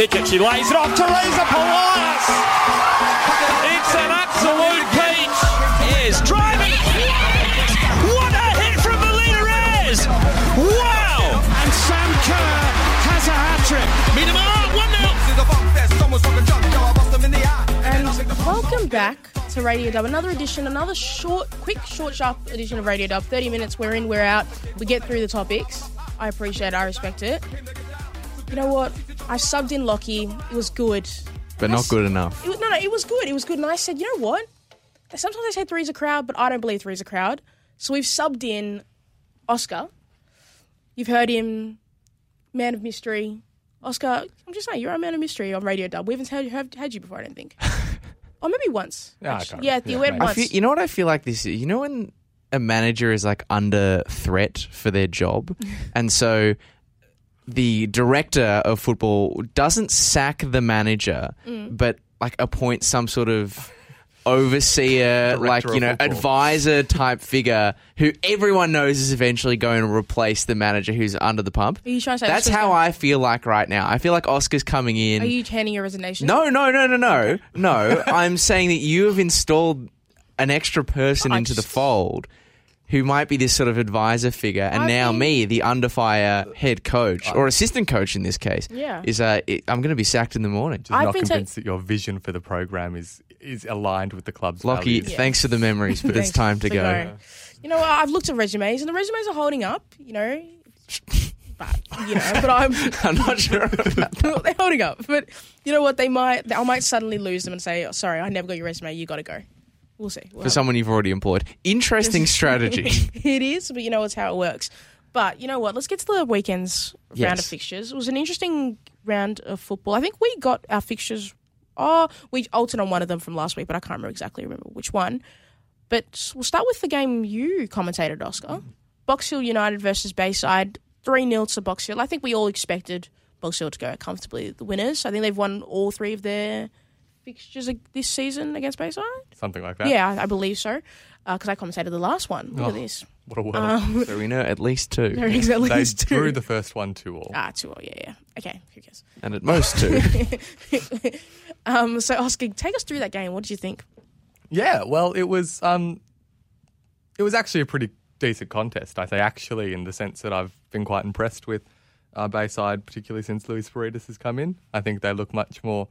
Pickett. She lays it off. To Teresa Polias. It's an absolute peach. Is driving. What a hit from Melina Reyes. Wow. And Sam Kerr has a hat trick. Meet him up. 1 0. And welcome back to Radio Dub. Another edition, another short, quick, short, sharp edition of Radio Dub. 30 minutes, we're in, we're out. We get through the topics. I appreciate it, I respect it. You know what? I subbed in Lockie. It was good. But not good enough. It was, no, no, it was good. It was good. And I said, you know what? Sometimes they say three's a crowd, but I don't believe three's a crowd. So we've subbed in Oscar. You've heard him, man of mystery. Oscar, I'm just saying, you're a man of mystery on Radio Dub. We haven't had, had, had you before, I don't think. or maybe once. Yeah, I actually. yeah, at the yeah, web maybe. I once. feel, you know what I feel like this is? You know when a manager is like under threat for their job, and so the director of football doesn't sack the manager, Mm. but like appoints some sort of overseer, like you know, football. advisor type figure who everyone knows is eventually going to replace the manager who's under the pump. Are you trying to say That's Oscar's how gonna- I feel like right now. I feel like Oscar's coming in. Are you handing your resignation? No, no, no, no, no, no. I'm saying that you have installed an extra person I into the fold who might be this sort of advisor figure, and I now think- me, the under fire head coach or assistant coach in this case, Yeah. is uh, it, I'm going to be sacked in the morning. Just I've not been ta- convinced that your vision for the program is is aligned with the club's Lockie, values. thanks for the memories, but it's Thanks time to for go. going. You know, I've looked at resumes, and the resumes are holding up. You know, but you know, but I'm I'm not sure. About that. they're holding up. But you know what? They might. I might suddenly lose them and say, oh, "Sorry, I never got your resume. You got to go." We'll see. We'll For someone you've already employed. Interesting strategy. it is, but you know it's how it works. But you know what? Let's get to the weekend's round of fixtures. It was an interesting round of football. I think we got our fixtures. Oh, we altered on one of them from last week, but I can't remember exactly remember which one. But we'll start with the game you commentated, Oscar. Mm-hmm. Box Hill United versus Bayside. 3 0 to Box Hill. I think we all expected Box Hill to go comfortably the winners. I think they've won all three of their fixtures this season against Bayside. Something like that. Yeah, I, I believe so. Because I commentated the last one. Look Oh. at this. What a world. Um, so we know at least two, there is at they least two. drew the first one two all. Ah, two. Oh, yeah, yeah. Okay, who cares? and at most two. Um, so, Oscar, take us through that game. What did you think? Yeah, well, it was um, it was actually a pretty decent contest. I say actually, in the sense that I've been quite impressed with uh, Bayside, particularly since Luis Faritas has come in. I think they look much more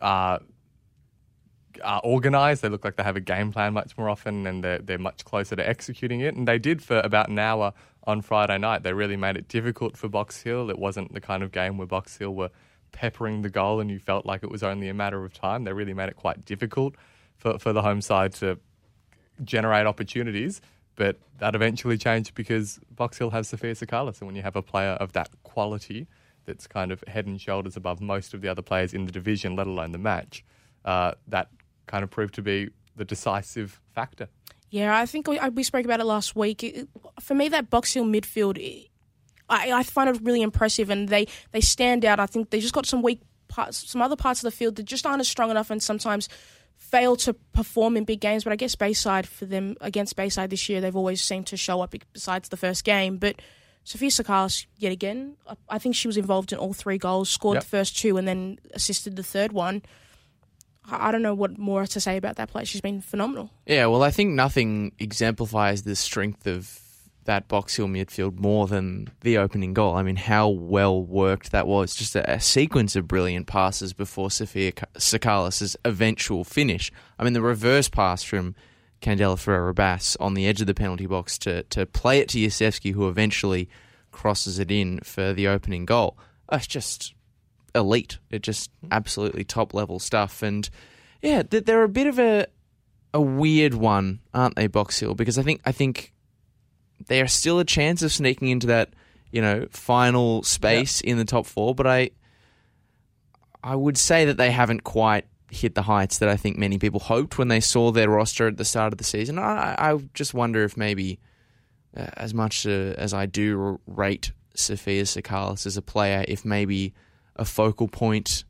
uh, uh, organised. They look like they have a game plan much more often, and they're they're much closer to executing it. And they did for about an hour on Friday night. They really made it difficult for Box Hill. It wasn't the kind of game where Box Hill were peppering the goal, and you felt like it was only a matter of time. They really made it quite difficult for for the home side to generate opportunities. But that eventually changed because Box Hill has Sophia Sakalis, and when you have a player of that quality that's kind of head and shoulders above most of the other players in the division, let alone the match, uh, that kind of proved to be the decisive factor. Yeah, I think we, we spoke about it last week. For me, that Box Hill midfield, I, I find it really impressive, and they, they stand out. I think they just got some weak parts, some other parts of the field that just aren't as strong enough, and sometimes fail to perform in big games. But I guess Bayside for them against Bayside this year, they've always seemed to show up besides the first game. But Sophia Sakalis, yet again, I, think she was involved in all three goals, scored Yep. the first two, and then assisted the third one. I I don't know what more to say about that play. She's been phenomenal. Yeah, well, I think nothing exemplifies the strength of that Box Hill midfield more than the opening goal. I mean, how well worked that was. Just a, a sequence of brilliant passes before Sophia Sakalis' eventual finish. I mean, the reverse pass from Candela Ferreira Bass on the edge of the penalty box to, to play it to Yasevsky, who eventually crosses it in for the opening goal. It's just elite. It just absolutely top level stuff. And yeah, they're a bit of a a weird one, aren't they, Box Hill? Because I think I think they are still a chance of sneaking into that you know final space in the top four. But I I would say that they haven't quite hit the heights that I think many people hoped when they saw their roster at the start of the season. I, I just wonder if maybe, uh, as much uh, as I do rate Sophia Sakalis as a player, if maybe a focal point,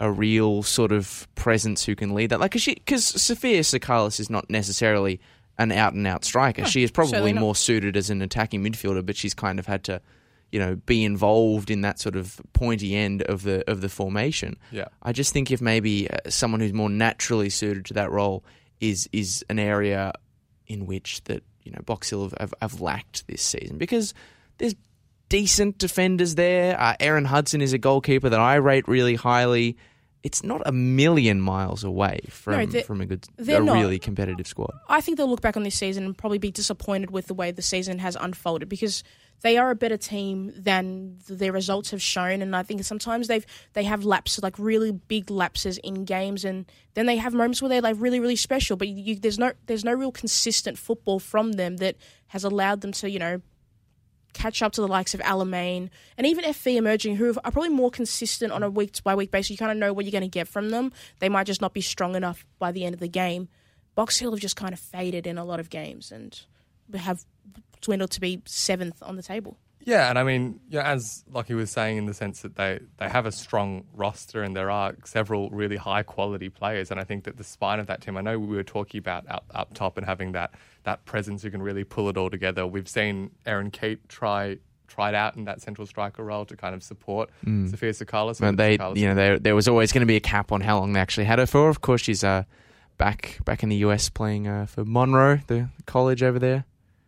a real sort of presence who can lead that, like because Sophia Sakalis is not necessarily an out and out striker. she is probably more suited as an attacking midfielder, but she's kind of had to. You know, be involved in that sort of pointy end of the of the formation. Yeah. I just think if maybe uh, someone who's more naturally suited to that role is is an area in which that you know Box Hill have, have, have lacked this season because there's decent defenders there. Uh, Aaron Hudson is a goalkeeper that I rate really highly. It's not a million miles away from No, from a good, a not. really competitive squad. I think they'll look back on this season and probably be disappointed with the way the season has unfolded because they are a better team than their results have shown. And I think sometimes they've they have lapses, like really big lapses in games, and then they have moments where they're like really really special. But you, there's no there's no real consistent football from them that has allowed them to you know catch up to the likes of Alamein and even FV emerging, who are probably more consistent on a week by week basis. You kind of know what you're going to get from them. They might just not be strong enough by the end of the game. Box Hill have just kind of faded in a lot of games and have dwindled to be seventh on the table. Yeah, and I mean, yeah, as Lockie was saying, in the sense that they, they have a strong roster and there are several really high quality players, and I think that the spine of that team. I know we were talking about up, up top and having that that presence who can really pull it all together. We've seen Aaron Keat try tried out in that central striker role to kind of support Sophia Sakalis. But they, you know, there there was always going to be a cap on how long they actually had her for. Of course, she's uh, back back in the US playing uh, for Monroe, the college over there.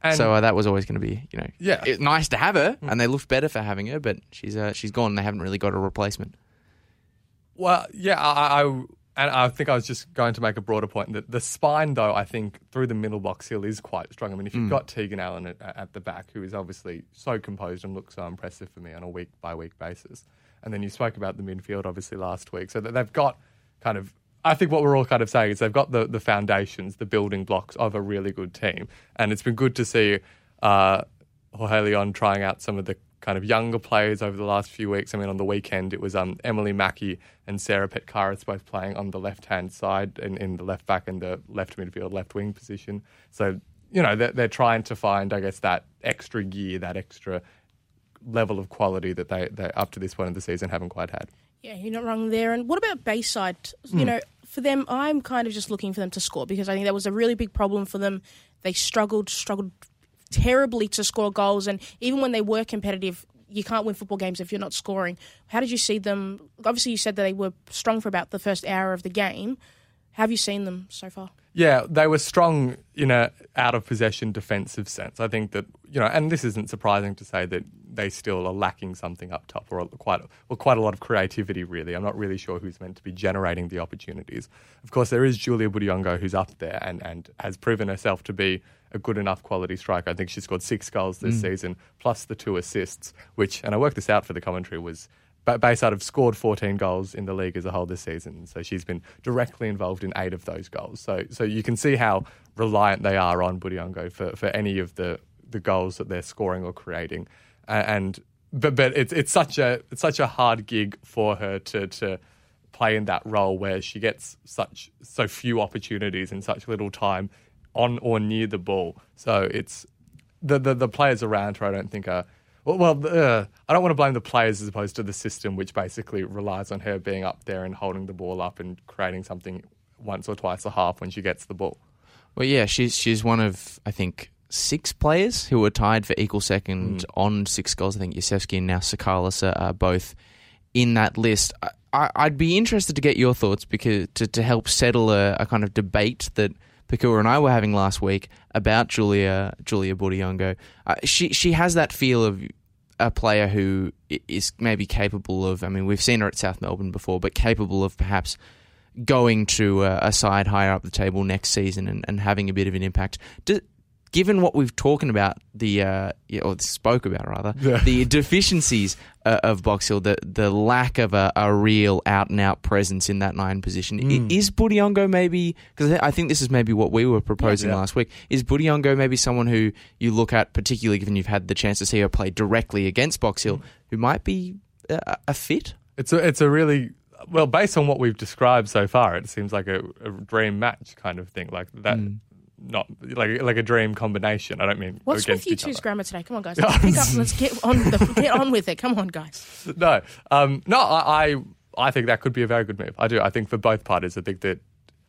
And- so uh, that was always going to be, you know, Yeah. it- nice to have her, and they looked better for having her. But she's uh, she's gone. and They haven't really got a replacement. Well, yeah, I, I, and I think I was just going to make a broader point that the spine, though, I think through the middle box hill is quite strong. I mean, if you've got Tegan Allen at, at the back, who is obviously so composed and looks so impressive for me on a week by week basis, and then you spoke about the midfield obviously last week, so that they've got kind of. I think what we're all kind of saying is they've got the, the foundations, the building blocks of a really good team, and it's been good to see uh, Jorge Leon trying out some of the kind of younger players over the last few weeks. I mean, on the weekend, it was um, Emily Mackey and Sarah Petkaris both playing on the left hand side in, in the left back and the left midfield, left wing position. So, you know, they're, they're trying to find, I guess, that extra gear, that extra level of quality that they, they up to this point of the season haven't quite had. Yeah, you're not wrong there. And what about Bayside? You hmm. know, for them, I'm kind of just looking for them to score because I think that was a really big problem for them. They struggled, struggled terribly to score goals, and even when they were competitive, you can't win football games if you're not scoring. How did you see them? Obviously, you said that they were strong for about the first hour of the game. How have you seen them so far? Yeah, they were strong in a out of possession defensive sense. I think that you know, and this isn't surprising to say that they still are lacking something up top, or quite well, quite a lot of creativity. Really, I'm not really sure who's meant to be generating the opportunities. Of course, there is Julia Budiongo who's up there and and has proven herself to be a good enough quality striker. I think she scored six goals this mm. season, plus the two assists, which and I worked this out for the commentary was. Ba- Bayside have scored 14 goals in the league as a whole this season, so she's been directly involved in eight of those goals. So, so you can see how reliant they are on Budiongo for, for any of the, the goals that they're scoring or creating. And but but it's it's such a it's such a hard gig for her to to play in that role where she gets such so few opportunities in such little time on or near the ball. So it's the the, the players around her. I don't think are well. uh, I don't want to blame the players as opposed to the system, which basically relies on her being up there and holding the ball up and creating something once or twice a half when she gets the ball. Well, yeah, she's she's one of I think six players who were tied for equal second on six goals. I think Yusevsky and now Sakalis are, are both in that list. I, I'd be interested to get your thoughts because to, to help settle a, a kind of debate that Pakua and I were having last week about Julia Julia Budiongo. Uh, she she has that feel of a player who is maybe capable of. I mean, we've seen her at South Melbourne before, but capable of perhaps going to a, a side higher up the table next season and, and having a bit of an impact. Do, given what we've talking about the uh, or spoke about rather the deficiencies uh, of Box Hill, the the lack of a, a real out and out presence in that nine position, I- is Budiongo maybe because I think this is maybe what we were proposing Yeah. last week. Is Budiongo maybe someone who you look at, particularly given you've had the chance to see her play directly against Box Hill, who might be a, a fit? It's a it's a really well based on what we've described so far. It seems like a, a dream match kind of thing, like that. Not like like a dream combination. I don't mean What's against with you each two's other. grammar today? Come on, guys. Let's pick up. Let's get on. The, get on with it. Come on, guys. no, um, no. I, I I think that could be a very good move. I do. I think for both parties. I think that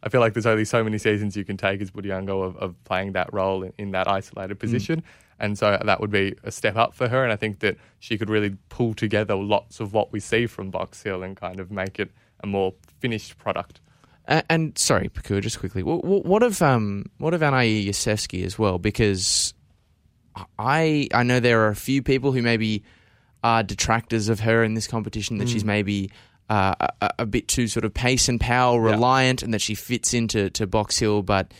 I feel like there's only so many seasons you can take as Budiongo of, of playing that role in, in that isolated position. And so that would be a step up for her. And I think that she could really pull together lots of what we see from Box Hill and kind of make it a more finished product. And, and sorry, Pakua, just quickly, what, what of um, what of Anaï Yasevsky as well? Because I I know there are a few people who maybe are detractors of her in this competition that she's Mm. maybe uh, a, a bit too sort of pace and power reliant, and that she fits into to Box Hill, but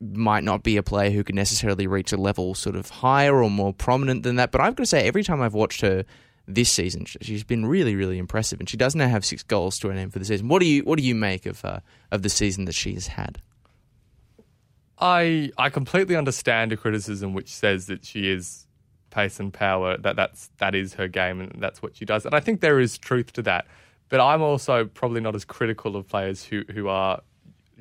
might not be a player who could necessarily reach a level sort of higher or more prominent than that. But I've got to say, every time I've watched her this season, she's been really, really impressive, and she does now have six goals to her name for the season. What do you what do you make of uh, of the season that she has had? I I completely understand a criticism which says that she is pace and power that that's that is her game and that's what she does and I think there is truth to that but I'm also probably not as critical of players who who are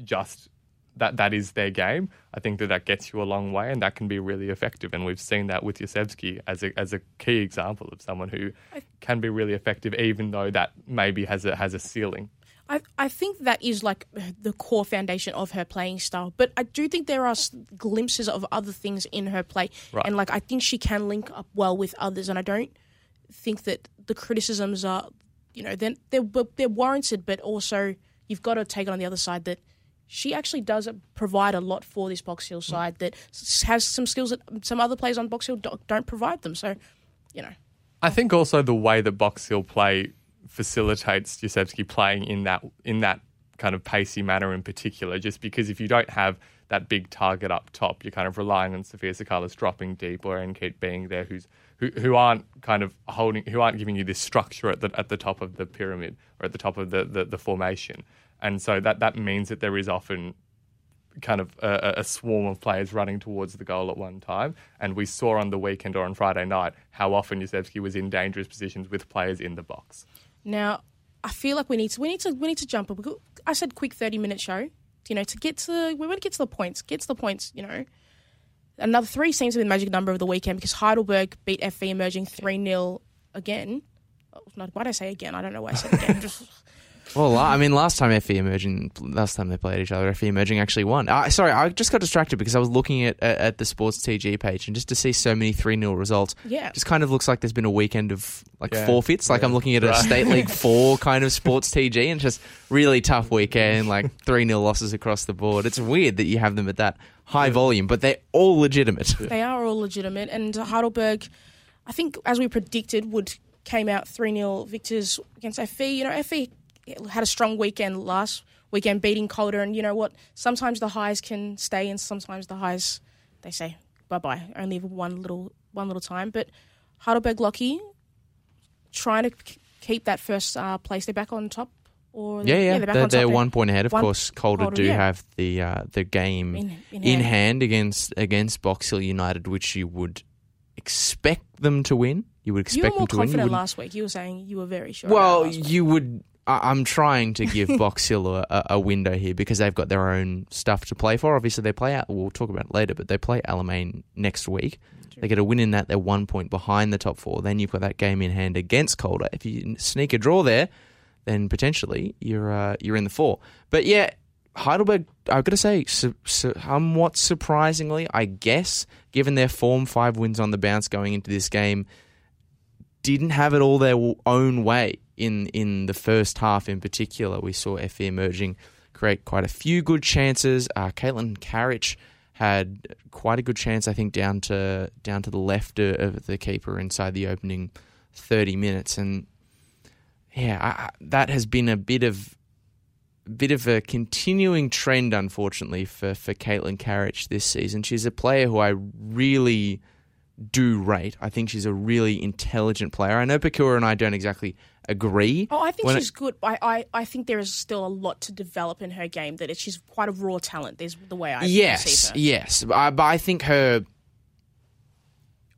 just that that is their game I think that that gets you a long way and that can be really effective and we've seen that with Yosevsky as a as a key example of someone who can be really effective even though that maybe has a has a ceiling I, I think that is like the core foundation of her playing style. But I do think there are glimpses of other things in her play. Right. And like I think she can link up well with others. And I don't think that the criticisms are, you know, they're, they're, they're warranted, but also you've got to take it on the other side that she actually does provide a lot for this Box Hill hmm. side that has some skills that some other players on Box Hill don't, provide them. So, you know. I think also the way that Box Hill play facilitates Yosevsky playing in that in that kind of pacey manner in particular, just because if you don't have that big target up top, you're kind of relying on Sophia Sakalis dropping deep or Enkate being there who's who, who aren't kind of holding who aren't giving you this structure at the at the top of the pyramid or at the top of the, the, the formation. And so that, that means that there is often kind of a, a swarm of players running towards the goal at one time. And we saw on the weekend or on Friday night how often Yosevsky was in dangerous positions with players in the box. Now, I feel like we need to we need to we need to jump. up. I said quick thirty minute show. You know, to get to we want to get to the points. Get to the points. You know, another three seems to be the magic number of the weekend because Heidelberg beat FV emerging three 0 again. Oh, Not why did I say again? I don't know why I said again. Just- Well, I mean, last time FV Emerging, last time they played each other, FV Emerging actually won. Uh, sorry, I just got distracted because I was looking at, at at the Sports TG page and just to see so many 3 0 results, Yeah. just kind of looks like there's been a weekend of like Yeah. forfeits. Like I'm looking at a State League 4 kind of Sports TG and just really tough weekend, like 3 0 losses across the board. It's weird that you have them at that high volume, but they're all legitimate. they are all legitimate, and Heidelberg, I think, as we predicted, would came out three 0 victors against FV. You know, FV had a strong weekend last weekend, beating Calder, and you know what? Sometimes the highs can stay, and sometimes the highs they say bye bye. Only one little one little time, but Heidelberg Lucky trying to keep that first uh, place. They're back on top, or Yeah, yeah, they're they're, on they're one point ahead. Of One- course, Calder, Calder, do yeah. have the uh, the game In- in in hand. hand against against Box Hill United, which you would expect them to win. You would You were expect more them to win. Confident wouldn't- last week. You were saying you were very sure. well, about last week. you would. I- I'm trying to give Box Hill a, a- a window here because they've got their own stuff to play for. Obviously, they play out. We'll talk about it later, but they play Alamein next week. They get a win in that. They're one point behind the top four. Then you've got that game in hand against Calder. If you sneak a draw there, then potentially you're uh, you're in the four. But yeah, Heidelberg. I've got to say, su- su- somewhat surprisingly, I guess, given their form, five wins on the bounce going into this game, didn't have it all their own way in in the first half. In particular, we saw FV emerging create quite a few good chances. Uh, Caitlin Carriage had quite a good chance, I think, down to down to the left of- the keeper inside the opening thirty minutes, and yeah, I, that has been a bit of bit of a continuing trend, unfortunately, for for Caitlin Carriage this season. She's a player who I really do rate. I think she's a really intelligent player. I know Pakura and I don't exactly agree. Oh, I think when she's good. I, I, I think there is still a lot to develop in her game. That it, she's quite a raw talent. There's the way I yes, her. yes. I, but I think her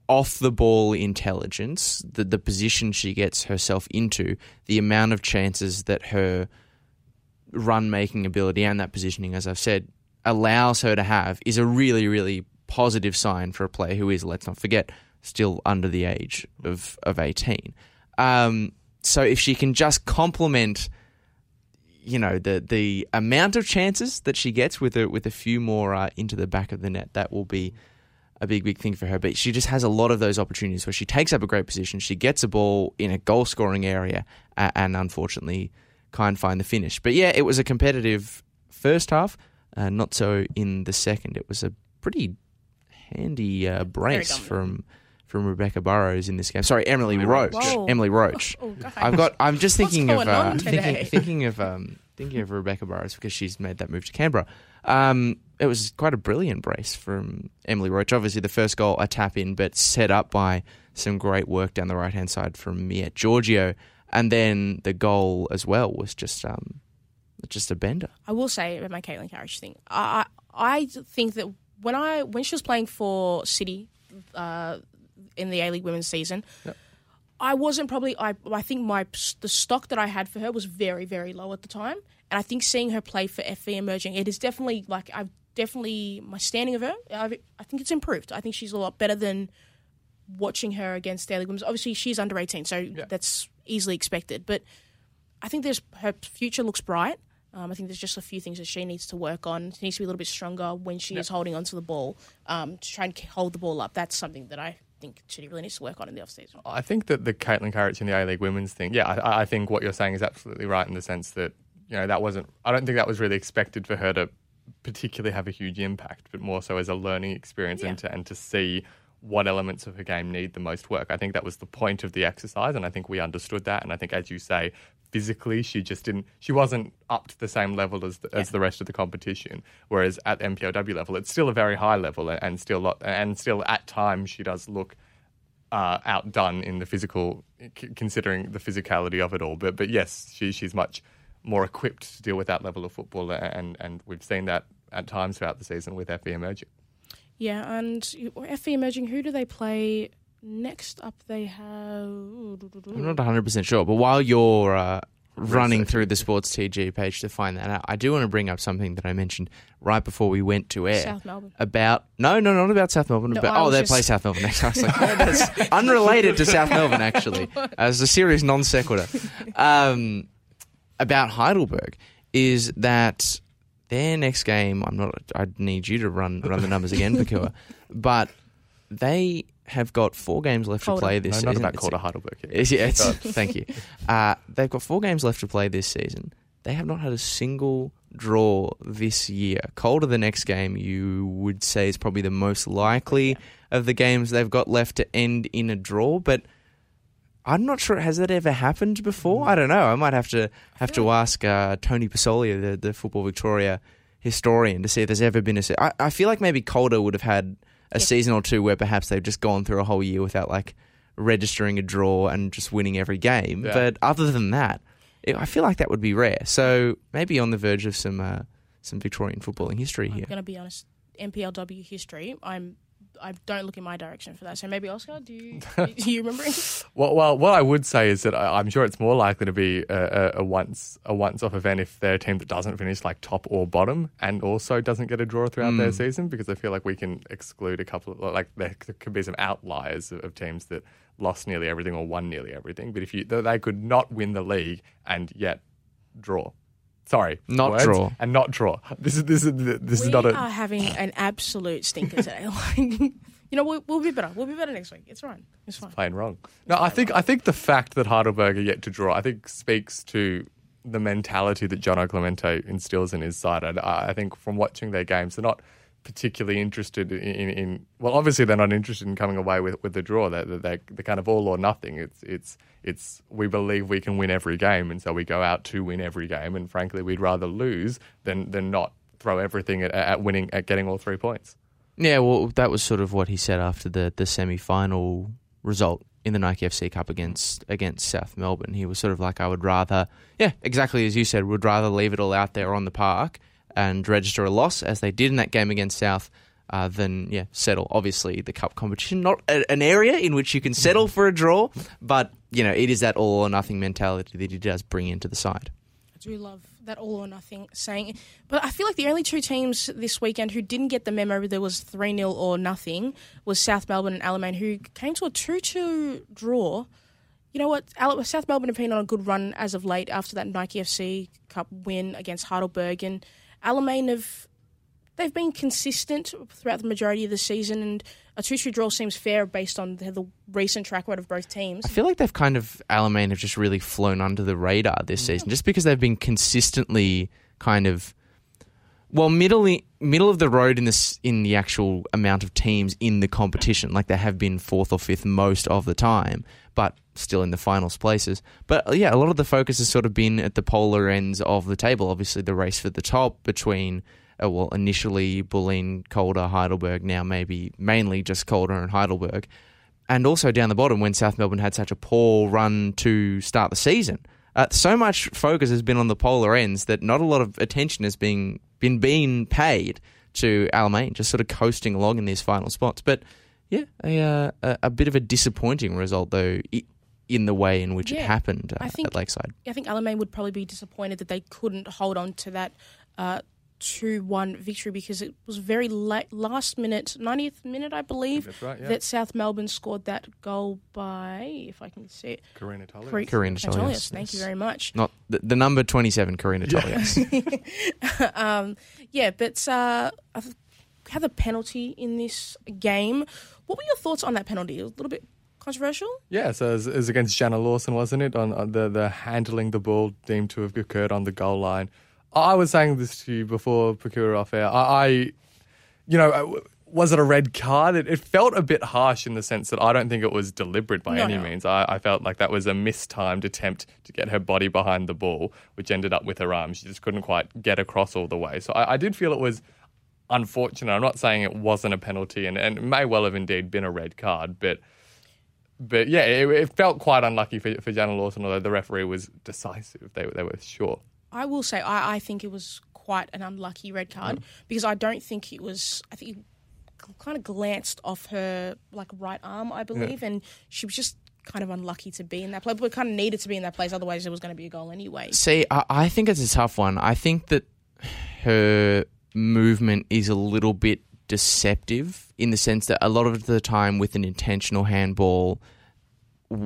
off the ball intelligence, the the position she gets herself into, the amount of chances that her run making ability and that positioning, as I've said, allows her to have is a really, really positive sign for a player who is, let's not forget, still under the age of, of 18. Um, so if she can just complement you know the the amount of chances that she gets with a with a few more uh, into the back of the net that will be a big, big thing for her. But she just has a lot of those opportunities where she takes up a great position, she gets a ball in a goal scoring area, uh, and unfortunately can't find the finish. But yeah, it was a competitive first half, uh, not so in the second. It was a pretty handy uh, brace from from Rebecca Burrows in this game. Sorry, Emily Roach. Whoa. Emily Roach. Oh. I've got. I'm just thinking of uh, thinking, thinking of um, thinking of Rebecca Burrows because she's made that move to Canberra. Um, it was quite a brilliant brace from Emily Roach. Obviously, the first goal a tap in, but set up by some great work down the right hand side from Miette Giorgio, and then the goal as well was just um, just a bender. I will say about my Caitlin Carriage thing. I I I think that when I when she was playing for City uh, in the A League Women's season, I wasn't probably. I I think my the stock that I had for her was very very low at the time, and I think seeing her play for FV Emerging, it is definitely like I've definitely my standing of her. I've, I think it's improved. I think she's a lot better than watching her against League Women's. Obviously, she's under eighteen, so that's easily expected, but. I think there's her future looks bright. Um, I think there's just a few things that she needs to work on. She needs to be a little bit stronger when she is holding onto the ball um, to try and hold the ball up. That's something that I think she really needs to work on in the offseason. I think that the Caitlin Carriage in the A League Women's thing, yeah, I, I think what you're saying is absolutely right in the sense that you know that wasn't. I don't think that was really expected for her to particularly have a huge impact, but more so as a learning experience and to and to see what elements of her game need the most work. I think that was the point of the exercise, and I think we understood that. And I think, as you say, physically she just didn't. She wasn't up to the same level as the, as the rest of the competition. Whereas at the NPLW level, it's still a very high level, and, still lot, and still at times she does look uh, outdone in the physical, c- considering the physicality of it all. But but yes, she, she's much more equipped to deal with that level of football, and and we've seen that at times throughout the season with FV emerging. Yeah, and you- FV Emerging, who do they play next up? They have. I'm not 100 percent sure, but while you're uh, running through the Sports TG page to find that out, I do want to bring up something that I mentioned right before we went to air South Melbourne. about no, no, not about South Melbourne. No, about, oh, they just- play South Melbourne next. I was like, no, that's unrelated to South Melbourne actually, as a serious non sequitur. Um, about Heidelberg is that their next game. I'm not. I need you to run run the numbers again, Pakua, but they have got four games left Calder. to play No, this not season. about It's- Calder Heidelberg. here. It's, yeah, it's, thank you. Uh, they've got four games left to play this season. They have not had a single draw this year. Calder the next game, you would say, is probably the most likely of the games they've got left to end in a draw. But I'm not sure. Has that ever happened before? I don't know. I might have to have to ask uh, Tony Pasolia, the, the Football Victoria historian, to see if there's ever been a. I, I feel like maybe Calder would have had a season or two where perhaps they've just gone through a whole year without like registering a draw and just winning every game. Yeah. But other than that, it, I feel like that would be rare. So maybe on the verge of some uh, some Victorian footballing history I'm here. going to be honest. NPLW history. I'm. I don't look in my direction for that. So maybe Oscar, do you do you remember? Well, well, what I would say is that I- I'm sure it's more likely to be a, a, a once a once off event if they're a team that doesn't finish like top or bottom and also doesn't get a draw throughout their hmm. season because I feel like we can exclude a couple of like there could be some outliers of, of teams that lost nearly everything or won nearly everything, but if you they- they could not win the league and yet draw. Sorry, Not words, draw. and not draw. This is this is this we is not a are having an absolute stinker today. You know, we'll, we'll be better. We'll be better next week. It's fine. It's fine. playing wrong. No, I think I think the fact that Heidelberg are yet to draw, I think speaks to the mentality that John Clemente instills in his side. I, I think from watching their games, they're not particularly interested in, in, in well, obviously they're not interested in coming away with, with the draw. They're, they're, they're kind of all or nothing. It's it's it's we believe we can win every game, and so we go out to win every game. And frankly, we'd rather lose than than not throw everything at, at winning at getting all three points. Yeah, well, that was sort of what he said after the the semi final result in the Nike FC Cup against against South Melbourne. He was sort of like, I would rather, yeah, exactly as you said, would rather leave it all out there on the park and register a loss as they did in that game against South. Uh, than yeah, settle. Obviously, the cup competition not a, an area in which you can settle for a draw, but you know it is that all or nothing mentality that he does bring into the side. I do love that all or nothing saying. But I feel like the only two teams this weekend who didn't get the memo there was 3 0 or nothing was South Melbourne and Alamein, who came to a 2 2 draw. You know what? South Melbourne have been on a good run as of late after that Nike FC Cup win against Heidelberg. And Alamein have they've been consistent throughout the majority of the season, and a two-two draw seems fair based on the, the recent track record of both teams. I feel like they've kind of Alamein have just really flown under the radar this season, just because they've been consistently kind of well middle middle of the road in this in the actual amount of teams in the competition. Like they have been fourth or fifth most of the time, but still in the finals places. But yeah, a lot of the focus has sort of been at the polar ends of the table. Obviously, the race for the top between. Uh, well, initially Bulleen, Calder, Heidelberg. Now maybe mainly just Calder and Heidelberg, and also down the bottom when South Melbourne had such a poor run to start the season. Uh, so much focus has been on the polar ends that not a lot of attention has been been being paid to Alamein, just sort of coasting along in these final spots. But yeah, a, uh, a, a bit of a disappointing result though. in the way in which Yeah. it happened uh, I think- at Lakeside. I think Alamein would probably be disappointed that they couldn't hold on to that uh, two-one victory because it was very late, last minute, 90th minute, I believe, That's right, yeah. that South Melbourne scored that goal by, if I can see it, Karina Tully. Cor- Karina Tolias. Tolias, Thank you very much. Not the, the number twenty-seven, Karina Tolias. um, yeah, but uh, I th- had a penalty in this game. What were your thoughts on that penalty? A little bit controversial. Yeah, so it was, it was against Jana Lawson, wasn't it? On, on the the handling the ball deemed to have occurred on the goal line. I was saying this to you before Procure off air. I, I you know, uh, was it a red card? It, it felt a bit harsh in the sense that I don't think it was deliberate by No, any no. means. I, I felt like that was a mistimed attempt to get her body behind the ball, which ended up with her arm. She just couldn't quite get across all the way. So I, I did feel it was unfortunate. I'm not saying it wasn't a penalty, and, and it may well have indeed been a red card, but but yeah, it, it felt quite unlucky for, for Jana Lawson, although the referee was decisive. They, they were sure. I will say I, I think it was quite an unlucky red card Mm. because I don't think it was. I think it kind of glanced off her like right arm, I believe, and she was just kind of unlucky to be in that place, but kind of needed to be in that place. Otherwise, it was going to be a goal anyway. See, I, I think it's a tough one. I think that her movement is a little bit deceptive in the sense that a lot of the time with an intentional handball,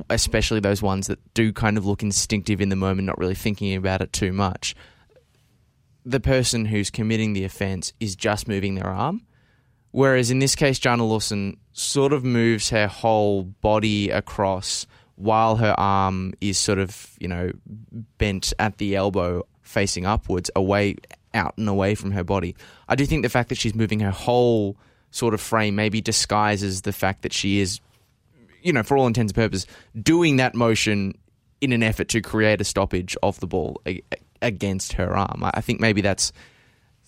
especially those ones that do kind of look instinctive in the moment, not really thinking about it too much, the person who's committing the offence is just moving their arm. Whereas in this case, Jana Lawson sort of moves her whole body across while her arm is sort of, you know, bent at the elbow facing upwards, away, out and away from her body. I do think the fact that she's moving her whole sort of frame maybe disguises the fact that she is, you know, for all intents and purposes, doing that motion in an effort to create a stoppage of the ball a- against her arm. I I think maybe that's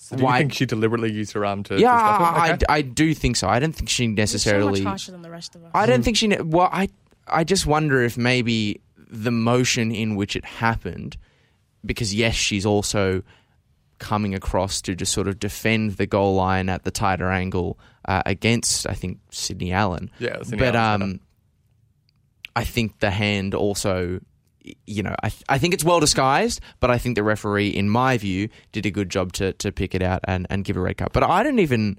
So do Why- you think she deliberately used her arm to, to yeah, stop him? I, Okay. I, I do think so. I don't think she It's so necessarily. much harsher than the rest of us. I don't think she. ne- Well, I I just wonder if maybe the motion in which it happened, because yes, she's also coming across to just sort of defend the goal line at the tighter angle uh, against, I think Sydney Allen. Yeah, Sydney but Allen's um, I think the hand also. You know, I, I think it's well disguised, but I think the referee, in my view, did a good job to, to pick it out and, and give a red card. But I don't even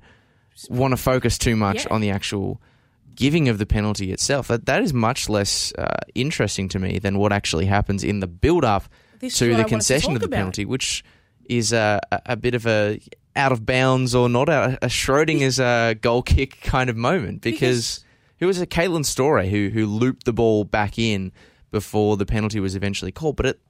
want to focus too much Yeah. on the actual giving of the penalty itself. That that is much less uh, interesting to me than what actually happens in the build up This to the wanted to concession of the about. penalty, which is a, a, a bit of a out of bounds or not a, a Schrodinger's uh, goal kick kind of moment because, it was a Caitlin Story who who looped the ball back in before the penalty was eventually called, but it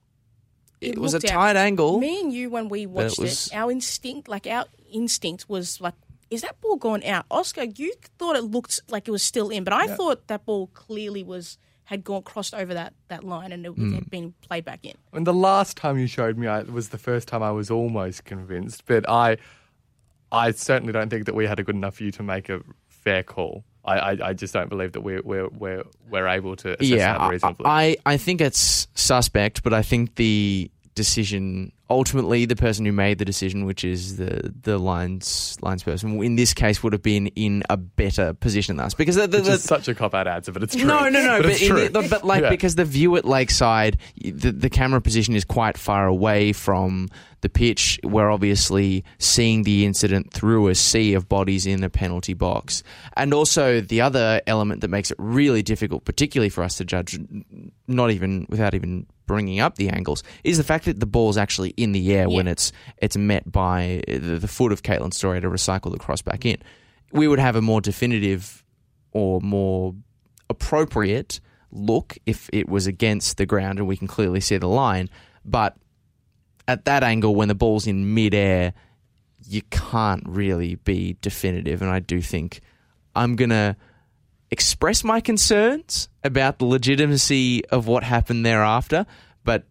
it, was a looked out- tight angle. Me and you, when we But it watched it, our instinct, like our instinct, was like, "Is that ball going out?" Oscar, you thought it looked like it was still in, but I thought that ball clearly was had gone crossed over that, that line and it Hmm. had been played back in. And the last time you showed me, I, was the first time I was almost convinced. But I, I certainly don't think that we had a good enough view to make a fair call. I, I, I just don't believe that we're we're we're, we're able to assess yeah, that reasonably. I, I think it's suspect, but I think the decision ultimately the person who made the decision, which is the the lines lines person, in this case would have been in a better position than us because the, the, the- such a cop out answer, but it's true. no, no, no. But, But, the, but like Yeah. because the view at Lakeside, the, the camera position is quite far away from the pitch. We're obviously seeing the incident through a sea of bodies in a penalty box, and also the other element that makes it really difficult, particularly for us to judge, not even without even bringing up the angles, is the fact that the ball's actually in the air when it's it's met by the, the foot of Caitlin Story to recycle the cross back in. We would have a more definitive or more appropriate look if it was against the ground and we can clearly see the line. But at that angle, when the ball's in midair, you can't really be definitive. And I do think I'm going to express my concerns about the legitimacy of what happened thereafter, but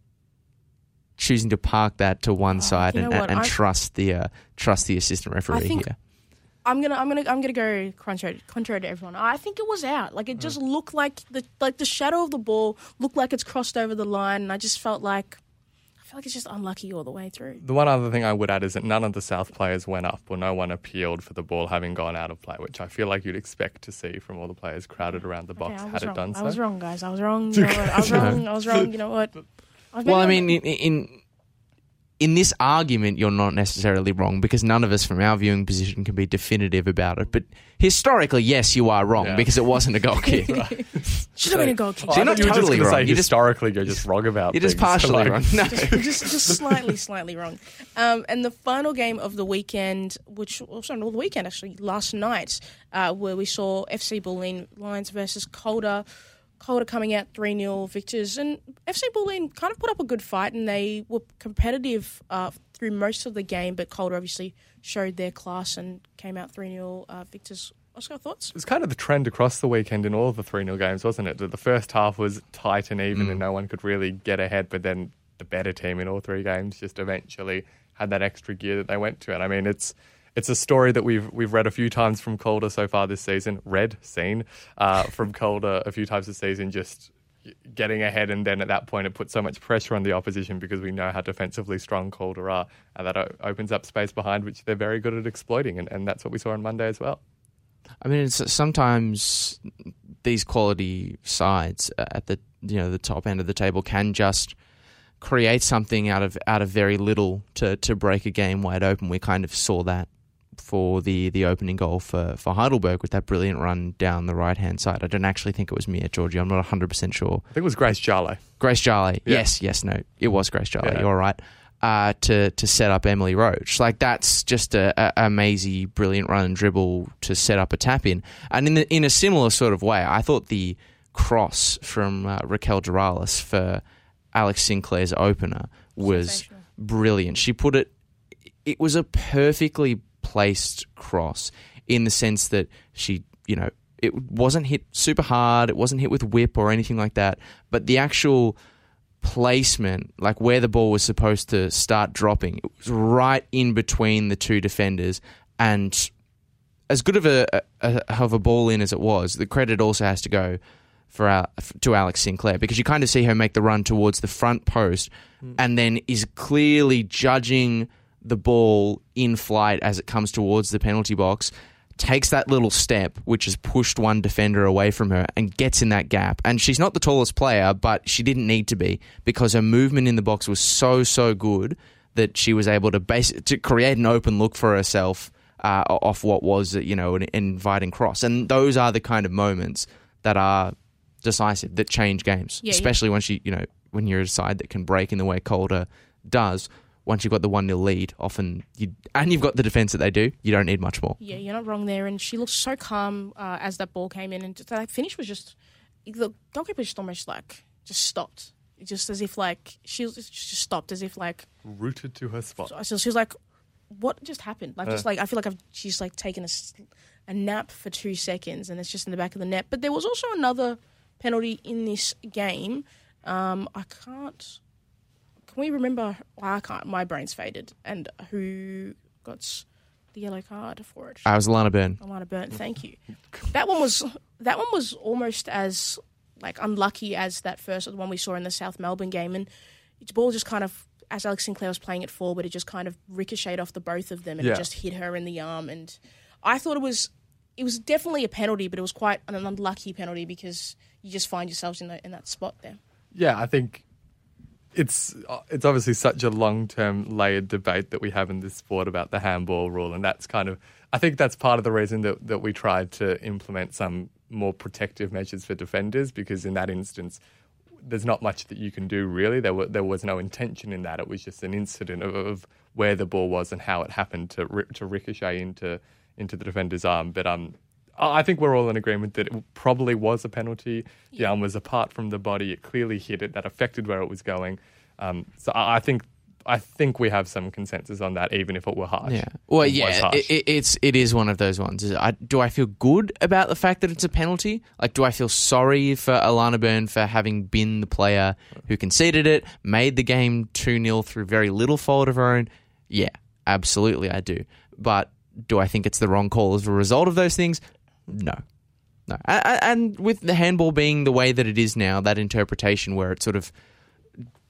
choosing to park that to one side you know and, and, and trust the uh, trust the assistant referee think- here. I'm gonna, I'm gonna, I'm gonna go contrary, contrary to everyone. I think it was out. Like it Mm. just looked like the, like the shadow of the ball looked like it's crossed over the line, and I just felt like, I feel like it's just unlucky all the way through. The one other thing I would add is that none of the South players went up or no one appealed for the ball having gone out of play, which I feel like you'd expect to see from all the players crowded around the box Okay, I had was it wrong. done so. I was wrong, guys. I was wrong. You know? I was wrong. I was wrong. You know what? I've Well, I mean, in, in in this argument, you're not necessarily wrong because none of us, from our viewing position, can be definitive about it. But historically, yes, you are wrong Yeah. because it wasn't a goal kick. should have been a goal kick. Oh, I you're not you were totally just wrong. Say You're just- historically, you're just wrong about. You're just things. partially Like- wrong. No. just just slightly, slightly wrong. Um, and the final game of the weekend, which also not the weekend actually, last night, uh, where we saw FC Bulleen Lions versus Calder. Calder coming out 3 0 victors. And FC Bulleen kind of put up a good fight and they were competitive uh, through most of the game, but Calder obviously showed their class and came out 3 0 uh, victors. Oscar, thoughts? It was kind of the trend across the weekend in all of the 3 0 games, wasn't it? That the first half was tight and even and no one could really get ahead, but then the better team in all three games just eventually had that extra gear that they went to. And I mean, it's. It's a story that we've we've read a few times from Calder so far this season. Read, seen uh, from Calder a few times this season. Just getting ahead, and then at that point, it puts so much pressure on the opposition because we know how defensively strong Calder are, and that opens up space behind, which they're very good at exploiting, and, and that's what we saw on Monday as well. I mean, sometimes these quality sides at the you know the top end of the table can just create something out of out of very little to to break a game wide open. We kind of saw that for the the opening goal for for Heidelberg with that brilliant run down the right hand side. I don't actually think it was Mia Georgie. I'm not 100 percent sure. I think it was Grace Jarlow. Grace Jarley. Yeah. Yes, yes, no, it was Grace Jarley. Yeah. You're right. Uh, to to set up Emily Roach, like that's just a, a, a mazy, brilliant run and dribble to set up a tap in, and in the, in a similar sort of way, I thought the cross from uh, Raquel Duralis for Alex Sinclair's opener was brilliant. She put it. It was a perfectly placed cross in the sense that she, you know, it wasn't hit super hard. It wasn't hit with whip or anything like that. But the actual placement, like where the ball was supposed to start dropping, it was right in between the two defenders. And as good of a, a of a ball in as it was, the credit also has to go for our, to Alex Sinclair because you kind of see her make the run towards the front post mm. and then is clearly judging the ball in flight as it comes towards the penalty box takes that little step which has pushed one defender away from her and gets in that gap and she's not the tallest player but she didn't need to be because her movement in the box was so so good that she was able to base to create an open look for herself uh, off what was you know an inviting cross and those are the kind of moments that are decisive that change games, Yeah, yeah. especially once you you know when you're a side that can break in the way Calder does. Once you've got the one 0 lead, often you and you've got the defense that they do, you don't need much more. Yeah, you're not wrong there. And she looked so calm uh, as that ball came in, and just, that finish was just the goalkeeper just almost like just stopped, just as if like she just just stopped, as if like Rooted to her spot. so she was like, "What just happened?" Like just like I feel like I've she's like taken a nap for two seconds, and it's just in the back of the net. But there was also another penalty in this game. Um, I can't. Can we remember? Well, I can't. My brain's faded. And who got the yellow card for it? Ah, I was Alana Byrne. Alana Byrne, thank you. That one was that one was almost as like unlucky as that first one we saw in the South Melbourne game, and its ball just kind of as Alex Sinclair was playing it forward, it just kind of ricocheted off the both of them, and Yeah. it just hit her in the arm. And I thought it was it was definitely a penalty, but it was quite an unlucky penalty because you just find yourselves in that in that spot there. Yeah, I think it's uh, it's obviously such a long term layered debate that we have in this sport about the handball rule, and that's kind of I think that's part of the reason that that we tried to implement some more protective measures for defenders because in that instance. there's not much that you can do really. There, were, there was no intention in that. It was just an incident of, of where the ball was and how it happened to to ricochet into into the defender's arm. But um, I I think we're all in agreement that it probably was a penalty. The arm was apart from the body. It clearly hit it. That affected where it was going. Um, so I, I think I think we have some consensus on that, even if it were harsh. Yeah. Well, It yeah, it, it- it's it is one of those ones. I, do I feel good about the fact that it's a penalty? Like, do I feel sorry for Alana Byrne for having been the player who conceded it, made the game two 0 through very little fault of her own? Yeah, absolutely, I do. But do I think it's the wrong call as a result of those things? No. No. And with the handball being the way that it is now, that interpretation where it sort of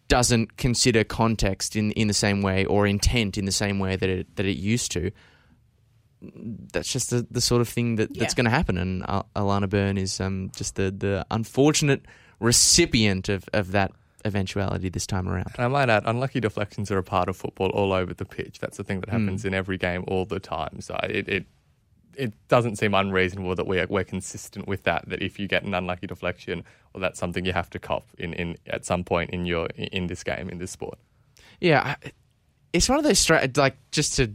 doesn't consider context in, in the same way or intent in the same way that it that it used to. That's just the, the sort of thing that, that's Yeah. going to happen, and Al- Alana Byrne is um, just the, the unfortunate recipient of, of that eventuality this time around. And I might add, unlucky deflections are a part of football all over the pitch. That's the thing that happens in every game all the time. So it, it it doesn't seem unreasonable that we're we're consistent with that. That if you get an unlucky deflection, well, that's something you have to cop in, in at some point in your in this game in this sport. Yeah, it's one of those stra- like just to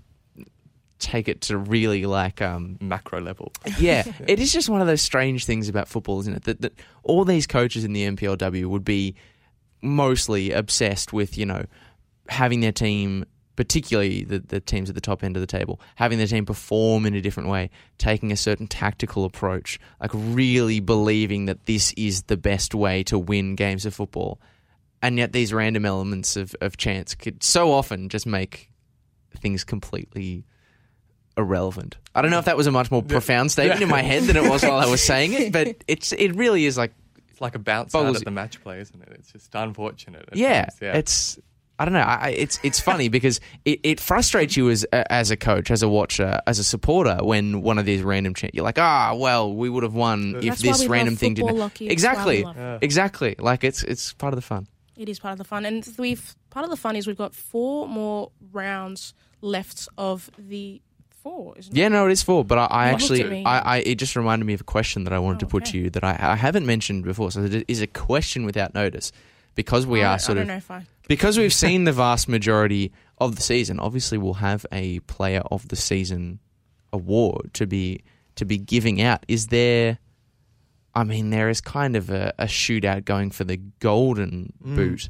take it to really like um, Macro level. yeah, it is just one of those strange things about football, isn't it? That, that all these coaches in the NPLW would be mostly obsessed with, you know, having their team, particularly the, the teams at the top end of the table, having their team perform in a different way, taking a certain tactical approach, like really believing that this is the best way to win games of football. And yet these random elements of, of chance could so often just make things completely irrelevant. I don't know if that was a much more profound statement in my head than it was while I was saying it, but it's it really is like It's like a bounce out at the match play, isn't it? It's just unfortunate. yeah, yeah. it's I don't know. I, I- it's it's funny because it, it frustrates you as as a coach, as a watcher, as a supporter when one of these random ch- you're like, ah, well, we would have won if That's why this random thing didn't. It's Exactly, it. exactly. Like it's it's part of the fun. It is part of the fun, and we've part of the fun is we've got four more rounds left of the four. Isn't Yeah, no, it is four. But I, I actually. I, I, it just reminded me of a question that I wanted to Oh, put okay. to you that I, I haven't mentioned before. So it is a question without notice because we I, are sort I of don't know if I. because we've seen the vast majority of the season. Obviously, we'll have a player of the season award to be to be giving out. Is there? I mean, there is kind of a, a shootout going for the golden mm. boot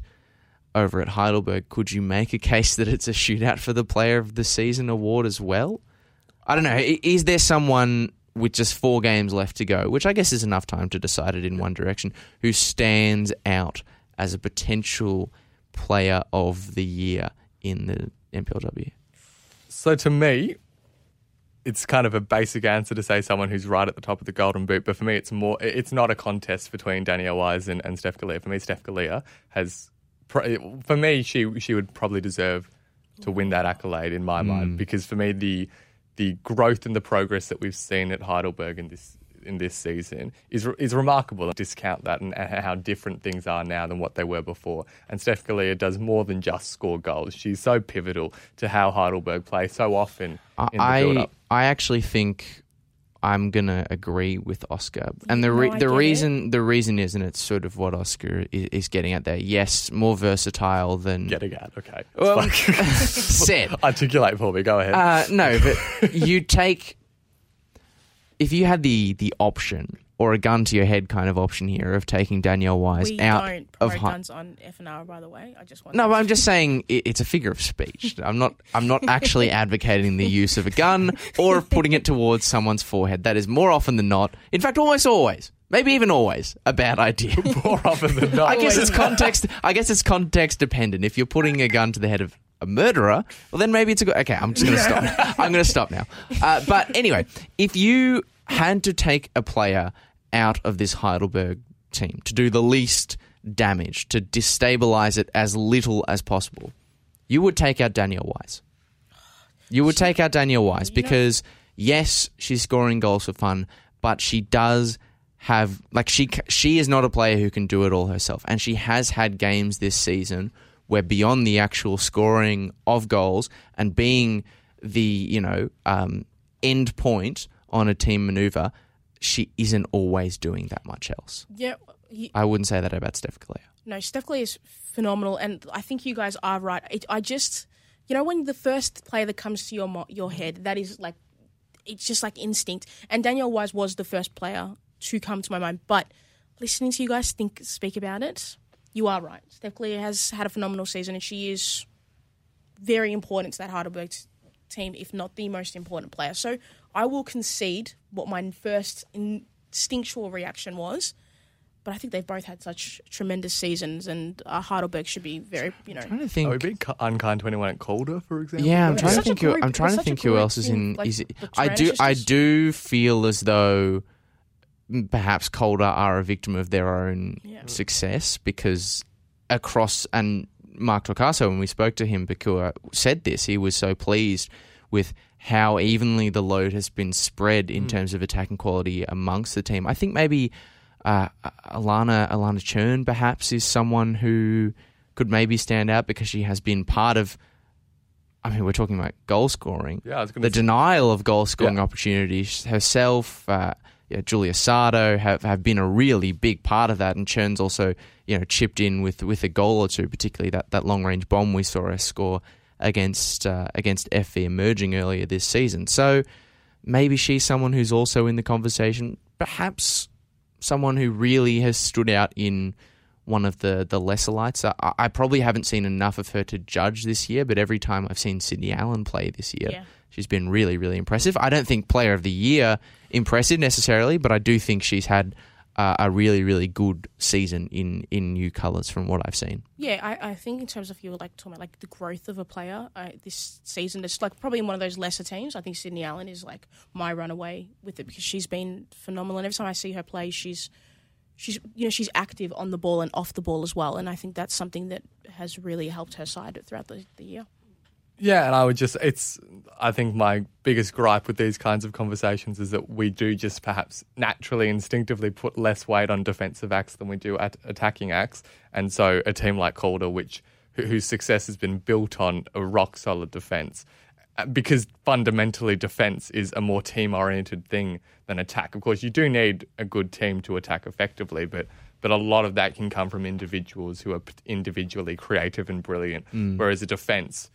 over at Heidelberg. Could you make a case that it's a shootout for the player of the season award as well? I don't know. Is there someone with just four games left to go, which I guess is enough time to decide it in one direction, who stands out as a potential player of the year in the NPLW? So to me, it's kind of a basic answer to say someone who's right at the top of the golden boot. But for me, it's more. It's not a contest between Danielle Wise and, and Steph Galea. For me, Steph Galea has. For me, she she would probably deserve to win that accolade in my hmm. mind because for me the the growth and the progress that we've seen at Heidelberg in this in this season is is remarkable. Discount that and, and how different things are now than what they were before. And Steph Galea does more than just score goals. She's so pivotal to how Heidelberg play so often in the I build-up. I actually think I'm gonna agree with Oscar, and the re- No, the get it. reason the reason is, and it's sort of what Oscar is, is getting at there. Yes, more versatile than Getting at okay. Well, said. Articulate for me. Go ahead. Uh, no, but you take if you had the the option or a gun to your head kind of option here of taking Danielle Wise We out don't of promote Hei- guns on FNR, by the way. I just want. No, but I'm just saying it, it's a figure of speech. I'm not. I'm not actually advocating the use of a gun or of putting it towards someone's forehead. That is more often than not, in fact, almost always, maybe even always, a bad idea. More often than not. I guess it's context. I guess it's context dependent. If you're putting a gun to the head of a murderer, well, then maybe it's a good. Okay, I'm just going to stop. I'm going to stop now. Uh, but anyway, if you had to take a player out of this Heidelberg team to do the least damage, to destabilize it as little as possible, you would take out Danielle Wise. You would take out Danielle Wise because yes, she's scoring goals for fun, but she does have like she she is not a player who can do it all herself, and she has had games this season where beyond the actual scoring of goals and being the you know um, end point on a team maneuver, she isn't always doing that much else. Yeah, He- I wouldn't say that about Steph Curry. No, Steph Curry is phenomenal, and I think you guys are right. It, I just, you know, when the first player that comes to your your head, that is like, it's just like instinct. And Danielle Wise was the first player to come to my mind. But listening to you guys think speak about it, you are right. Steph Curry has had a phenomenal season, and she is very important to that Heidelberg t- team, if not the most important player. So I will concede what my first instinctual reaction was. But I think they've both had such tremendous seasons, and uh, Heidelberg should be very, you know. trying to Are we think. being cu- unkind to anyone at Calder, for example? Yeah, I'm It's trying to think. Who, group- I'm trying to think who group else is in, in. like, is it, I do. I do feel as though perhaps Calder are a victim of their own Yeah. success because across and Mark Tocasso, when we spoke to him, Bakua said this. He was so pleased with how evenly the load has been spread in terms of attacking quality amongst the team. I think maybe uh, Alana Alana Churn perhaps is someone who could maybe stand out because she has been part of. I mean, we're talking about goal scoring. Yeah, I was the say. denial of goal scoring Yeah. opportunities herself. Uh, yeah, Julia Sardo have, have been a really big part of that, and Churn's also you know chipped in with with a goal or two, particularly that, that long range bomb we saw her score against uh, against FV emerging earlier this season. So maybe she's someone who's also in the conversation. Perhaps someone who really has stood out in one of the the lesser lights. I, I probably haven't seen enough of her to judge this year, but every time I've seen Sydney Allen play this year, Yeah. She's been really really impressive. I don't think Player of the Year impressive necessarily, but I do think she's had uh, a really really good season in in new colours from what I've seen. Yeah, I, I think in terms of you were like talking about like the growth of a player uh, this season, it's like probably in one of those lesser teams. I think Sydney Allen is like my runaway with it because she's been phenomenal, and every time I see her play, she's she's you know she's active on the ball and off the ball as well, and I think that's something that has really helped her side throughout the, the year. Yeah, and I would just, it's, I think my biggest gripe with these kinds of conversations is that we do just perhaps naturally, instinctively put less weight on defensive acts than we do at attacking acts. And so a team like Calder, which, whose success has been built on a rock solid defense, uh, because fundamentally defense is a more team oriented thing than attack. Of course, you do need a good team to attack effectively, but but a lot of that can come from individuals who are individually creative and brilliant. Whereas a defense,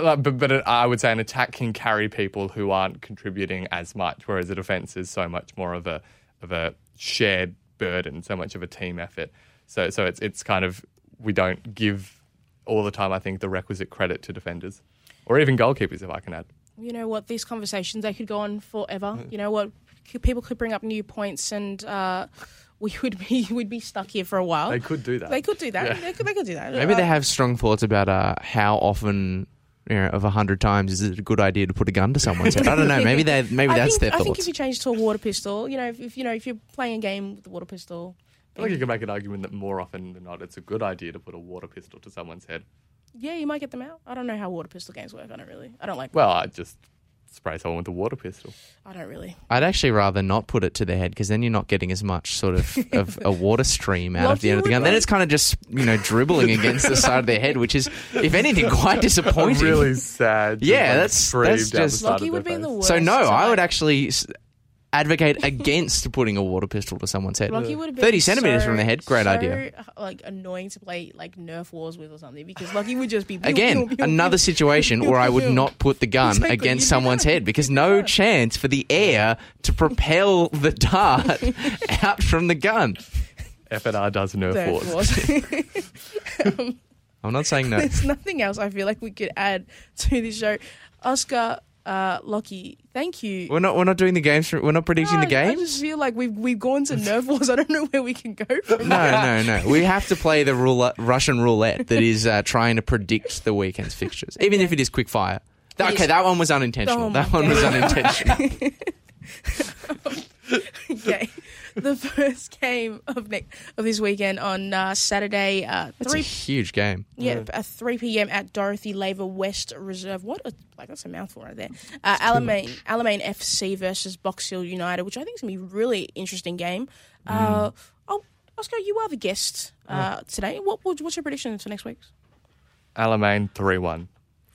like, but, but it, I would say an attack can carry people who aren't contributing as much, whereas a defense is so much more of a of a shared burden, so much of a team effort. So so it's it's kind of we don't give all the time. I think the requisite credit to defenders or even goalkeepers, if I can add. You know what? These conversations they could go on forever. You know what? People could bring up new points, and uh, we would be would be stuck here for a while. They could do that. They could do that. Yeah. They, could, they could do that. Maybe Uh, they have strong thoughts about uh, how often. You know, of a hundred times, is it a good idea to put a gun to someone's head? I don't know. Maybe they, maybe I that's think, their I thoughts. think if you change to a water pistol, you know, if, if you know if you're playing a game with a water pistol, I think you can make an argument that more often than not, it's a good idea to put a water pistol to someone's head. yeah, you might get them out. I don't know how water pistol games work. I don't really. I don't like. Well, I just spray someone with a water pistol. I don't really. I'd actually rather not put it to their head because then you're not getting as much sort of, of a water stream out of the end of the would gun. Then it's kind of just you know dribbling against the side of their head, which is, if anything, quite disappointing. really sad. Yeah, like, that's- that's just- side Lockie would their be the worst. so no, I would actually s- advocate against putting a water pistol to someone's head. Lockie would have been Thirty centimeters so- from the head, great so, idea. Like annoying to play like Nerf wars with or something because Lockie would just be pew, Again, pew, pew, another pew. situation where I would not put the gun Exactly, against someone's head because no chance for the air to propel the dart out from the gun. FNR does Nerf Nerf wars. wars. Um, I'm not saying no. There's nothing else I feel like we could add to this show. Oscar, uh, Lockie, thank you. We're not. We're not doing the games. For, we're not predicting the No, I- just feel like we've we've gone to Nerf wars. I don't know where we can go from No, no, no. We have to play the roulette, Russian roulette that is uh, trying to predict the weekend's fixtures, even if it is quick fire. Th- It Okay, that one was unintentional. Oh that one was unintentional. okay. The first game of next of this weekend on uh, Saturday, uh, It's a huge game. yeah, at three p.m. at Dorothy Laver West Reserve. What a like that's a mouthful right there. Uh, Alamein Alamein FC versus Box Hill United, which I think is gonna be a really interesting game. Uh, Mm. oh, Oscar, you are the guest uh, today. What what's your prediction for next week's? Alamein 3 1.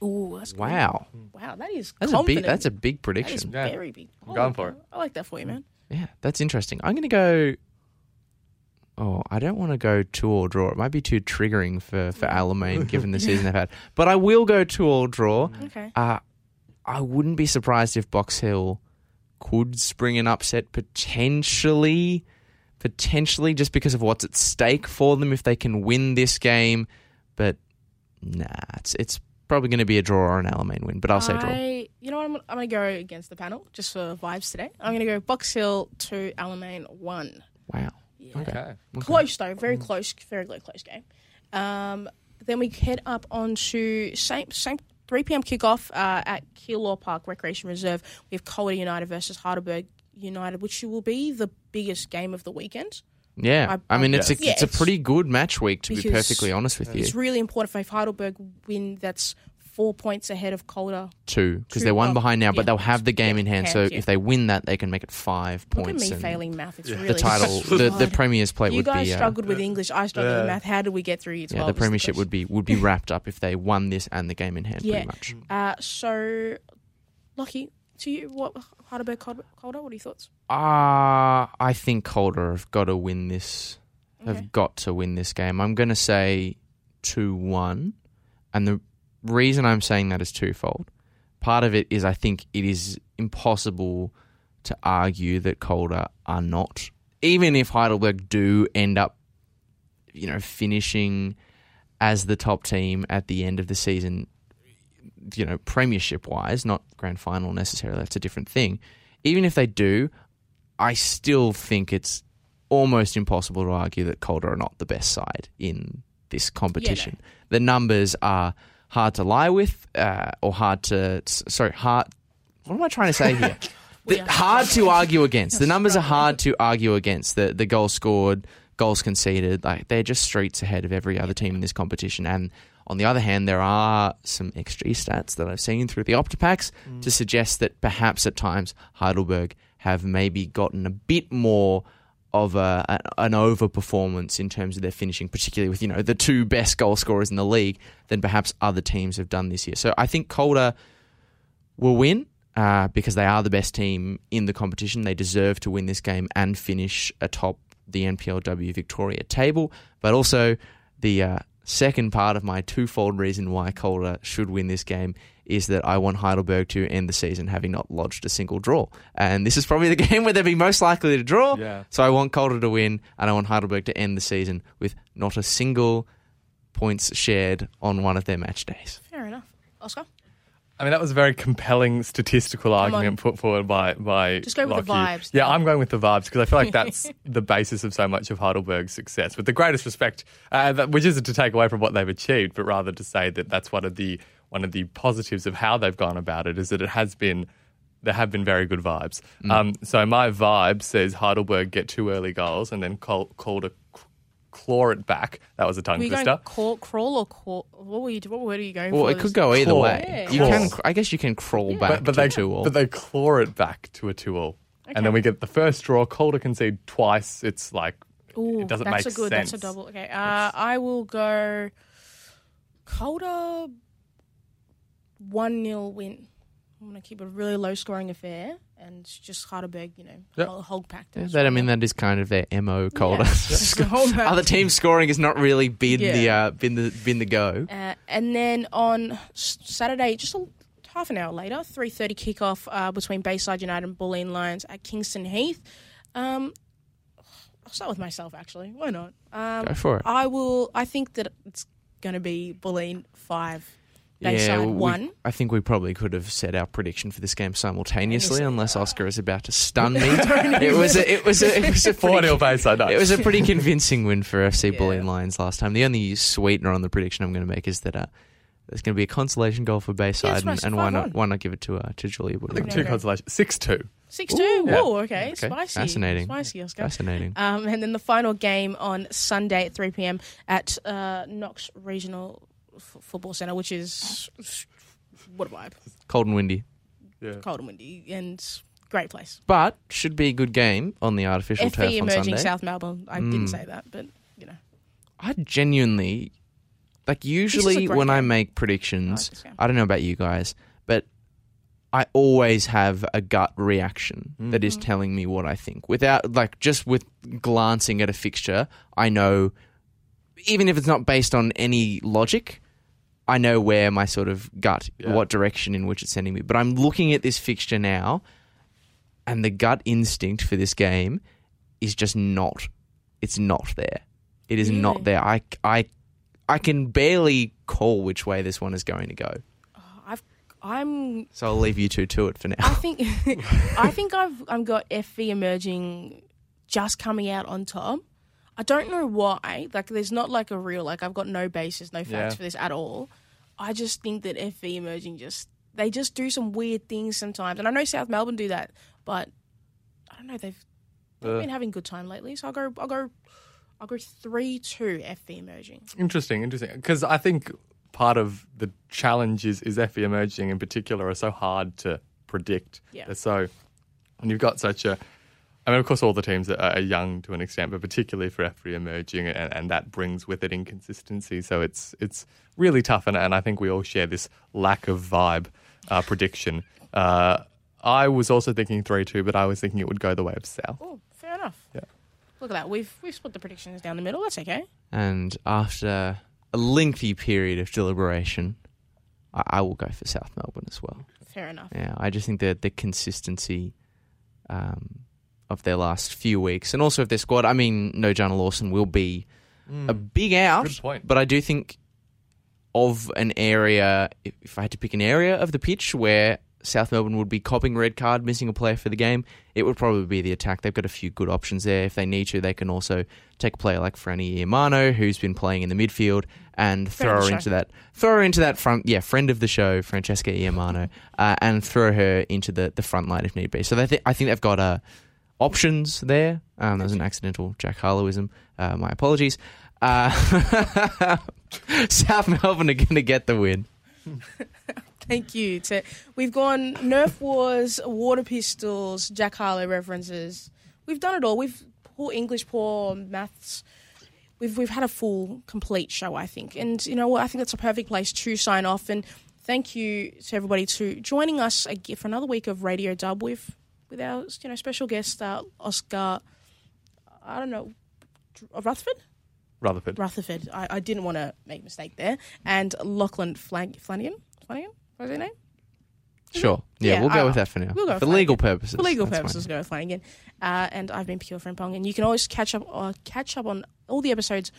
Ooh, that's good. Wow, Wow, that is that's a big. That's a big that is prediction. Yeah. very big. I I'm going like for that. it. I like that for you, man. Yeah, that's interesting. I'm going to go. oh, I don't want to go two all draw. It might be too triggering for for Alamein given the season they've had. But I will go two all draw. Okay. Uh, I wouldn't be surprised if Box Hill could spring an upset potentially, potentially just because of what's at stake for them if they can win this game. But nah, it's it's probably going to be a draw or an Alamein win. But I'll say draw. I, you know what? I'm, I'm going to go against the panel just for vibes today. I'm going to go Box Hill two, Alamein one. Wow. Okay. Close though, very close, very very close game. Um, then we head up onto same same 3 p.m. kickoff uh, at Keilor Park Recreation Reserve. We have Calder United versus Heidelberg United, which will be the biggest game of the weekend. Yeah, I- I, mean it's a Yeah, it's a pretty good match week to be perfectly honest with you. It's really important for if Heidelberg win. That's four points ahead of Calder. Two because they're one behind now, but they'll have the game Yeah, in hand. hand, so yeah. if they win that, they can make it five Look at points. me and failing math. It's really the title, the, the hard. Premier's plate You would guys be. Uh, struggled with English. I struggled with Yeah. math. How did we get through year yeah, 12? the the Premiership question. would be would be wrapped up if they won this and the game in hand. Yeah. Pretty much. Uh, so, Lockie, to you, what Heidelberg Calder? What are your thoughts? Ah, I think Calder have got to win this. Have Okay. got to win this game. I'm going to say two one, and the reason I'm saying that is twofold. Part of it is I think it is impossible to argue that Calder are not, even if Heidelberg do end up, you know, finishing as the top team at the end of the season. You know, premiership wise, not grand final necessarily. That's a different thing. Even if they do, I still think it's almost impossible to argue that Calder are not the best side in this competition. The numbers are hard to lie with, uh, or hard to sorry, hard. What am I trying to say here? The- hard to argue against. The numbers are hard to argue against. The the goals scored, goals conceded, like they're just streets ahead of every other team in this competition. And on the other hand, there are some XG stats that I've seen through the Optipacks to suggest that perhaps at times Heidelberg have maybe gotten a bit more of a, a- an overperformance in terms of their finishing, particularly with you know the two best goal scorers in the league than perhaps other teams have done this year. So I think Calder will win uh, because they are the best team in the competition. They deserve to win this game and finish atop the NPLW Victoria table. But also, the uh, second part of my twofold reason why Calder should win this game is that I want Heidelberg to end the season having not lodged a single draw. And this is probably the game where they'd be most likely to draw. Yeah. So I want Calder to win, and I want Heidelberg to end the season with not a single points shared on one of their match days. Fair enough. Oscar? I mean, that was a very compelling statistical argument put forward by by. Just go with the Lockie. vibes. Yeah, I'm going with the vibes because I feel like that's the basis of so much of Heidelberg's success. With the greatest respect, uh, that, which isn't to take away from what they've achieved, but rather to say that that's one of the one of the positives of how they've gone about it is that it has been there have been very good vibes. Um, so my vibe says Heidelberg get two early goals and then call, Calder claw it back. That was a tongue Were you twister. going crawl, crawl or crawl? What were you? What word are you going Well, for? it could go either Claw. way. You Claw. can, I guess, you can crawl back but, but to they two all. but they claw it back to a two all, and then we get the first draw. Calder concede twice. It's like Ooh, it doesn't that's make a good. sense. That's a double. Okay. Uh, I will go. Calder. One 0 win. I'm gonna keep a really low scoring affair and just Heidelberg, you know, Yep. hold, hold packed. Yeah, that I mean, that is kind of their mo. Calder. Just hold. Other teams scoring has not really been the uh, been the been the go. Uh, and then on Saturday, just a, half an hour later, three thirty kickoff uh, between Bayside United and Bulleen Lions at Kingston Heath. Um, I'll start with myself. Actually, why not? Um, Go for it. I will. I think that it's going to be Bulleen five, Bayside we- one. I think we probably could have said our prediction for this game simultaneously, unless Oscar is about to stun me. it was a, it was a, it was a Four pretty, nil Bayside. No. it was a pretty convincing win for FC Yeah. Bulleen Lions last time. The only sweetener on the prediction I'm going to make is that uh, there's going to be a consolation goal for Bayside, nice, and, and why not why not give it to uh, to Julia Woodward? two consolations. Six two. Six two. Yeah. Okay, Okay, spicy, fascinating. spicy, Oscar. Fascinating. Um, and then the final game on Sunday at 3 p.m. at uh, Knox Regional F- Football Centre, which is what a vibe, Cold and windy. Yeah. cold and windy, and great place. But should be a good game on the artificial turf FV on emerging Sunday. South Melbourne. I didn't Mm. say that, but you know, I genuinely like usually great when I game. make I predictions, like this game. I don't know about you guys, but I always have a gut reaction that is telling me what I think. Without like just with glancing at a fixture, I know even if it's not based on any logic, I know where my sort of gut, Yeah. what direction in which it's sending me. But I'm looking at this fixture now, and the gut instinct for this game is just not. It's not there. It is Really? not there. I, I, I can barely call which way this one is going to go. Oh, I've I'm So I'll leave you two to it for now. I think I think I've I've got FV emerging just coming out on top. I don't know why. Like there's not like a real like I've got no basis, no facts Yeah. for this at all. I just think that FV emerging just they just do some weird things sometimes. And I know South Melbourne do that, but I don't know, they've, they've Uh. been having good time lately. So I'll go I'll go I'll go three two FV emerging. Interesting, interesting. Because I think part of the challenge is, is FV emerging in particular are so hard to predict. Yeah. They're so, and you've got such a, I mean, of course, all the teams are, are young to an extent, but particularly for FV emerging, and, and that brings with it inconsistency. So it's it's really tough, and, and I think we all share this lack of vibe uh, prediction. Uh, I was also thinking 3 2, but I was thinking it would go the way of South. Oh, fair enough. Yeah. Look at that. We've we've split the predictions down the middle. That's okay. And after a lengthy period of deliberation, I, I will go for South Melbourne as well. Fair enough. Yeah, I just think that the consistency um, of their last few weeks, and also of their squad. I mean, no, John Lawson will be a big out. Good point. But I do think of an area. If, if I had to pick an area of the pitch where South Melbourne would be copping red card, missing a player for the game, it would probably be the attack. They've got a few good options there. If they need to, they can also take a player like Franny Iamano, who's been playing in the midfield, and Friend throw her into that throw her into that front yeah friend of the show Francesca Iamano uh, and throw her into the, the front line if need be so they th- I think they've got uh, options there um, that was an accidental Jack Harlowism uh, my apologies uh, South Melbourne are going to get the win Thank you. To, we've gone Nerf Wars, Water Pistols, Jack Harlow references. We've done it all. We've poor English, poor maths. We've we've had a full, complete show, I think. And you know what? I think that's a perfect place to sign off. And thank you to everybody to joining us again for another week of Radio Dub with with our you know special guest uh, Oscar. I don't know, Rutherford. Rutherford. Rutherford. I, I didn't want to make a mistake there. And Lachlan Flan- Flanagan. Flanagan? What's his name? sure yeah, Yeah, we'll go I- with that for now we'll for legal purposes For legal That's purposes, fine. go with Flanagan. Uh, and I've been Pure Friend Pong. And you can always catch up uh, catch up on all the episodes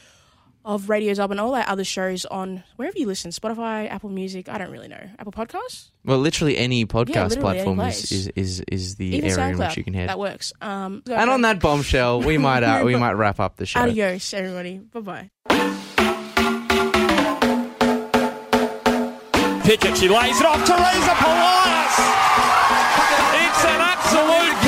of Radio Dub and all our other shows on wherever you listen Spotify, Apple Music. I don't really know. Apple Podcasts? well literally any podcast literally platform place. is, is, is, is the Even area in which you can head That works. Um, and on that bombshell we might uh, we might wrap up the show Adios, everybody. Bye bye. Pickett, she lays it off. Teresa Polias. It's an absolute peach. Is driving.